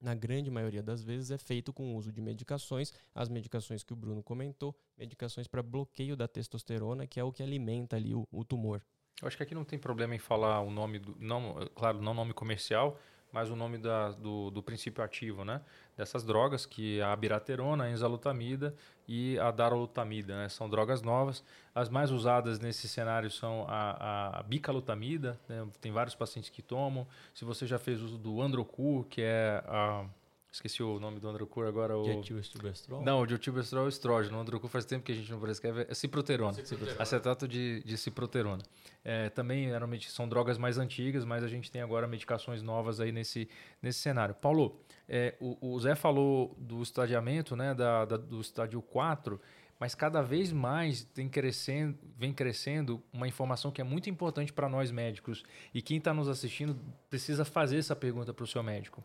na grande maioria das vezes, é feito com o uso de medicações, as medicações que o Bruno comentou, medicações para bloqueio da testosterona, que é o que alimenta ali o, o tumor. Eu acho que aqui não tem problema em falar o nome, do, não, claro, não nome comercial, mas o nome da, do, do princípio ativo, né? Dessas drogas, que é a abiraterona, a enzalutamida e a darolutamida, né? São drogas novas. As mais usadas nesse cenário são a, a bicalutamida, né? tem vários pacientes que tomam. Se você já fez uso do Androcur, que é a Esqueci o nome do Androcur agora. O... Dietilestilbestrol? Não, o dietilbestrol é o estrógeno. O Androcur faz tempo que a gente não prescreve. É ciproterona. ciproterona. Acetato de, de ciproterona. É, também, geralmente, são drogas mais antigas, mas a gente tem agora medicações novas aí nesse, nesse cenário. Paulo, é, o, o, Zé falou do estadiamento, né, da, da, do estádio 4, mas cada vez mais tem crescendo, vem crescendo uma informação que é muito importante para nós médicos. E quem está nos assistindo precisa fazer essa pergunta para o seu médico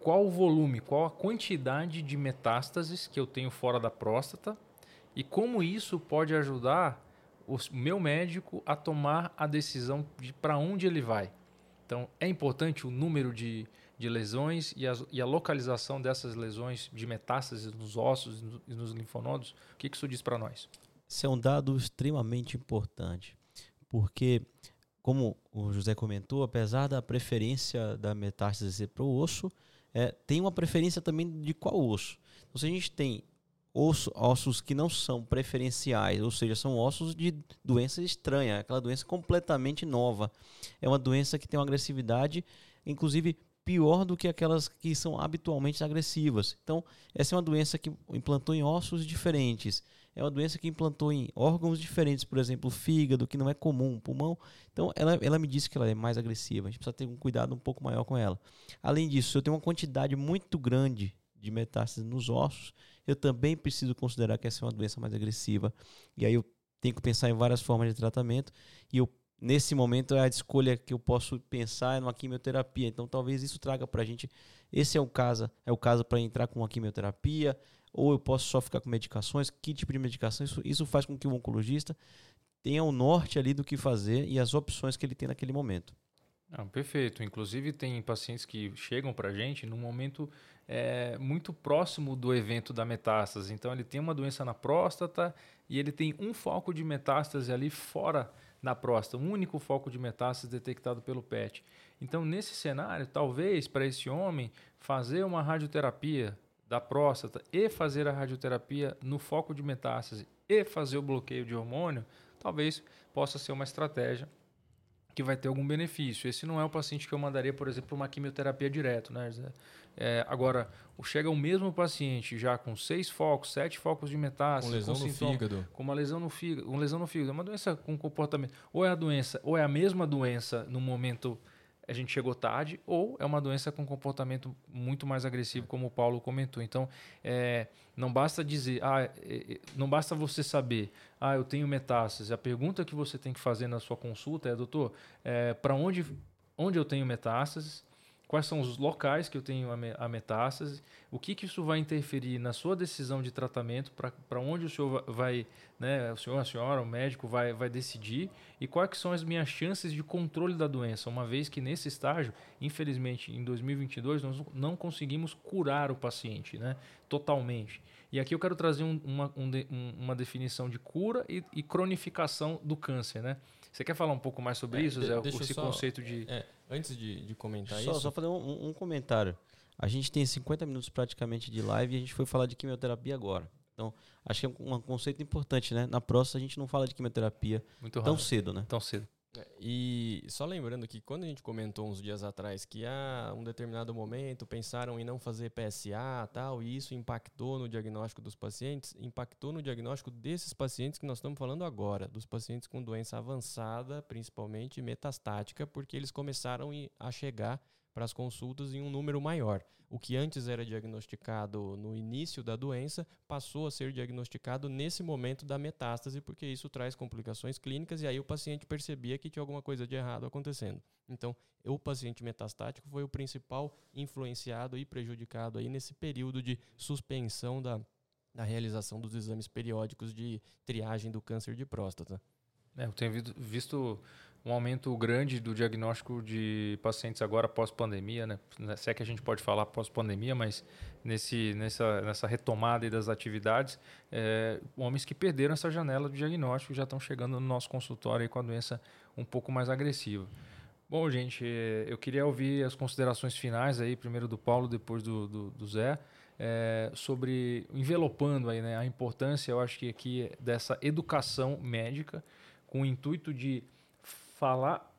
qual o volume, qual a quantidade de metástases que eu tenho fora da próstata e como isso pode ajudar o meu médico a tomar a decisão de para onde ele vai. Então, é importante o número de, de lesões e a, e a localização dessas lesões de metástases nos ossos e nos linfonodos. O que, que isso diz para nós? Esse é um dado extremamente importante, porque, como o José comentou, apesar da preferência da metástase ser para o osso, é, tem uma preferência também de qual osso. Então, se a gente tem osso, ossos que não são preferenciais, ou seja, são ossos de doença estranha, aquela doença completamente nova. É uma doença que tem uma agressividade, inclusive pior do que aquelas que são habitualmente agressivas. Então, essa é uma doença que implantou em ossos diferentes. É uma doença que implantou em órgãos diferentes, por exemplo, o fígado, que não é comum, pulmão. Então, ela, ela me disse que ela é mais agressiva. A gente precisa ter um cuidado um pouco maior com ela. Além disso, se eu tenho uma quantidade muito grande de metástases nos ossos, eu também preciso considerar que essa é uma doença mais agressiva. E aí eu tenho que pensar em várias formas de tratamento. E eu, nesse momento, é a escolha que eu posso pensar é numa quimioterapia. Então, talvez isso traga para a gente. Esse é o caso, é o caso para entrar com uma quimioterapia, ou eu posso só ficar com medicações. Que tipo de medicação? Isso, isso faz com que o oncologista tenha o norte ali do que fazer e as opções que ele tem naquele momento. Ah, perfeito. Inclusive, tem pacientes que chegam para a gente num momento é, muito próximo do evento da metástase. Então, ele tem uma doença na próstata e ele tem um foco de metástase ali fora da próstata, um único foco de metástase detectado pelo PET. Então, nesse cenário, talvez para esse homem fazer uma radioterapia da próstata e fazer a radioterapia no foco de metástase e fazer o bloqueio de hormônio, talvez possa ser uma estratégia que vai ter algum benefício. Esse não é o paciente que eu mandaria, por exemplo, para uma quimioterapia direto, né? É, agora, chega o mesmo paciente já com seis focos, sete focos de metástase, com lesão com no sintoma, fígado, com uma lesão no fígado, uma lesão no fígado, é uma doença com comportamento, ou é a doença, ou é a mesma doença no momento a gente chegou tarde, ou é uma doença com comportamento muito mais agressivo, como o Paulo comentou. Então, é, não basta dizer, ah, é, é, não basta você saber, ah, eu tenho metástase. A pergunta que você tem que fazer na sua consulta é, doutor, é, para onde, onde eu tenho metástases? Quais são os locais que eu tenho a metástase, o que, que isso vai interferir na sua decisão de tratamento, para onde o senhor vai, né, o senhor, a senhora, o médico vai, vai decidir e quais são as minhas chances de controle da doença, uma vez que nesse estágio, infelizmente, em 2022, nós não conseguimos curar o paciente né, totalmente. E aqui eu quero trazer um, uma, um, uma definição de cura e, e cronificação do câncer, né? Você quer falar um pouco mais sobre é, isso, Zé? Esse só, conceito de. É, antes de, de comentar só, isso. Só fazer um, um, comentário. A gente tem 50 minutos praticamente de live e a gente foi falar de quimioterapia agora. Então, acho que é um, um conceito importante, né? Na próxima a gente não fala de quimioterapia Muito tão cedo, né? Tão cedo. É, e só lembrando que quando a gente comentou uns dias atrás que a ah, um determinado momento pensaram em não fazer PSA tal, e isso impactou no diagnóstico dos pacientes, impactou no diagnóstico desses pacientes que nós estamos falando agora, dos pacientes com doença avançada, principalmente metastática, porque eles começaram a chegar para as consultas em um número maior. O que antes era diagnosticado no início da doença passou a ser diagnosticado nesse momento da metástase, porque isso traz complicações clínicas e aí o paciente percebia que tinha alguma coisa de errado acontecendo. Então, o paciente metastático foi o principal influenciado e prejudicado aí nesse período de suspensão da, da realização dos exames periódicos de triagem do câncer de próstata. É, eu tenho visto um aumento grande do diagnóstico de pacientes agora pós-pandemia, né? Se é que a gente pode falar pós-pandemia, mas nesse, nessa, nessa retomada das atividades, é, homens que perderam essa janela de diagnóstico já estão chegando no nosso consultório com a doença um pouco mais agressiva. Bom, gente, é, eu queria ouvir as considerações finais aí, primeiro do Paulo, depois do, do, do Zé, é, sobre envelopando aí, né, a importância, eu acho que aqui dessa educação médica com o intuito de falar,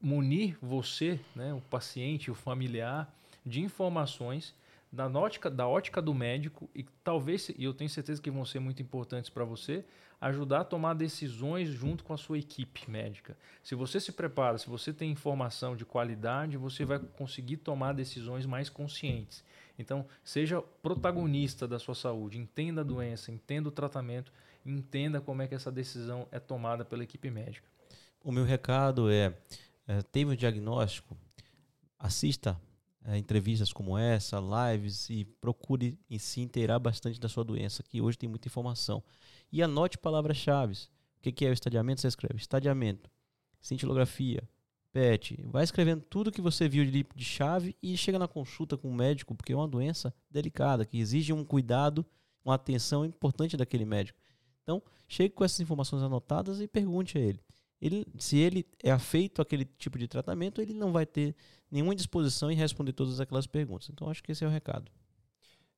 munir você, né, o paciente, o familiar, de informações da ótica, da ótica do médico e talvez, e eu tenho certeza que vão ser muito importantes para você, ajudar a tomar decisões junto com a sua equipe médica. Se você se prepara, se você tem informação de qualidade, você vai conseguir tomar decisões mais conscientes. Então, seja protagonista da sua saúde, entenda a doença, entenda o tratamento, entenda como é que essa decisão é tomada pela equipe médica. O meu recado é, é teve um diagnóstico, assista é, entrevistas como essa, lives e procure em se inteirar bastante da sua doença, que hoje tem muita informação. E anote palavras-chave. O que, que é o estadiamento? Você escreve estadiamento, cintilografia, PET. Vai escrevendo tudo que você viu de, de chave e chega na consulta com o médico, porque é uma doença delicada, que exige um cuidado, uma atenção importante daquele médico. Então, chegue com essas informações anotadas e pergunte a ele. Ele. Se ele é afeito àquele tipo de tratamento, ele não vai ter nenhuma disposição em responder todas aquelas perguntas. Então, acho que esse é o recado.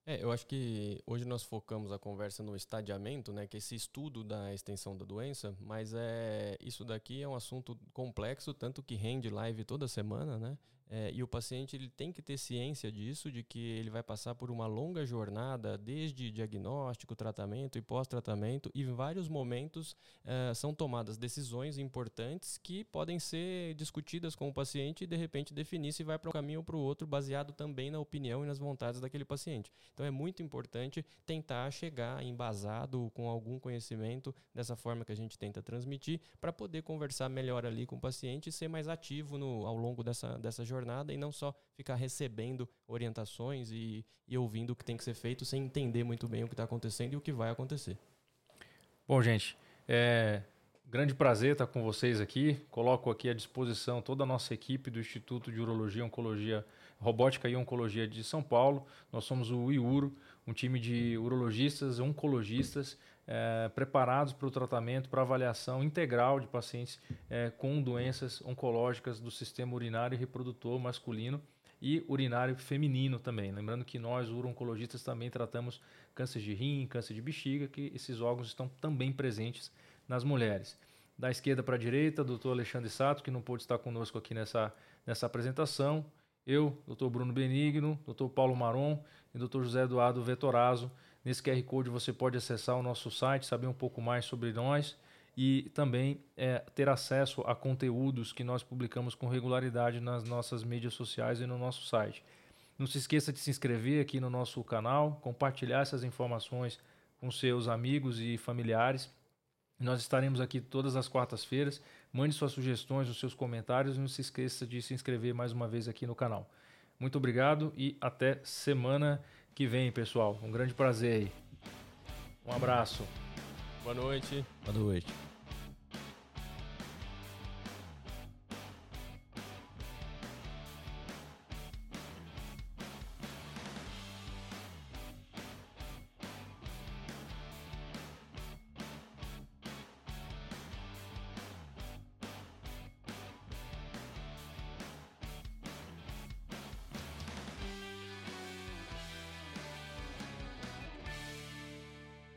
É, eu acho que hoje nós focamos a conversa no estadiamento, né, que é esse estudo da extensão da doença, mas é isso daqui é um assunto complexo, tanto que rende live toda semana, né? É, e o paciente ele tem que ter ciência disso, de que ele vai passar por uma longa jornada, desde diagnóstico, tratamento e pós-tratamento, e em vários momentos é, são tomadas decisões importantes que podem ser discutidas com o paciente e de repente definir se vai para um caminho ou para o outro, baseado também na opinião e nas vontades daquele paciente. Então é muito importante tentar chegar embasado com algum conhecimento dessa forma que a gente tenta transmitir, para poder conversar melhor ali com o paciente e ser mais ativo no, ao longo dessa, dessa jornada jornada e não só ficar recebendo orientações e, e ouvindo o que tem que ser feito sem entender muito bem o que está acontecendo e o que vai acontecer. Bom, gente, é grande prazer estar com vocês aqui. Coloco aqui à disposição toda a nossa equipe do Instituto de Urologia, Oncologia, Robótica e Oncologia de São Paulo. Nós somos o IURO, um time de urologistas, oncologistas é, preparados para o tratamento, para avaliação integral de pacientes é, com doenças oncológicas do sistema urinário e reprodutor masculino e urinário feminino também. Lembrando que nós, uro-oncologistas, também tratamos câncer de rim, câncer de bexiga, que esses órgãos estão também presentes nas mulheres. Da esquerda para a direita, doutor Alexandre Sato, que não pôde estar conosco aqui nessa, nessa apresentação. Eu, doutor Bruno Benigno, doutor Paulo Maron e doutor José Eduardo Vetorazo, Nesse QR Code você pode acessar o nosso site, saber um pouco mais sobre nós e também é, ter acesso a conteúdos que nós publicamos com regularidade nas nossas mídias sociais e no nosso site. Não se esqueça de se inscrever aqui no nosso canal, compartilhar essas informações com seus amigos e familiares. Nós estaremos aqui todas as quartas-feiras. Mande suas sugestões, os seus comentários e não se esqueça de se inscrever mais uma vez aqui no canal. Muito obrigado e até semana que vem, pessoal. Um grande prazer aí. Um abraço. Boa noite. Boa noite.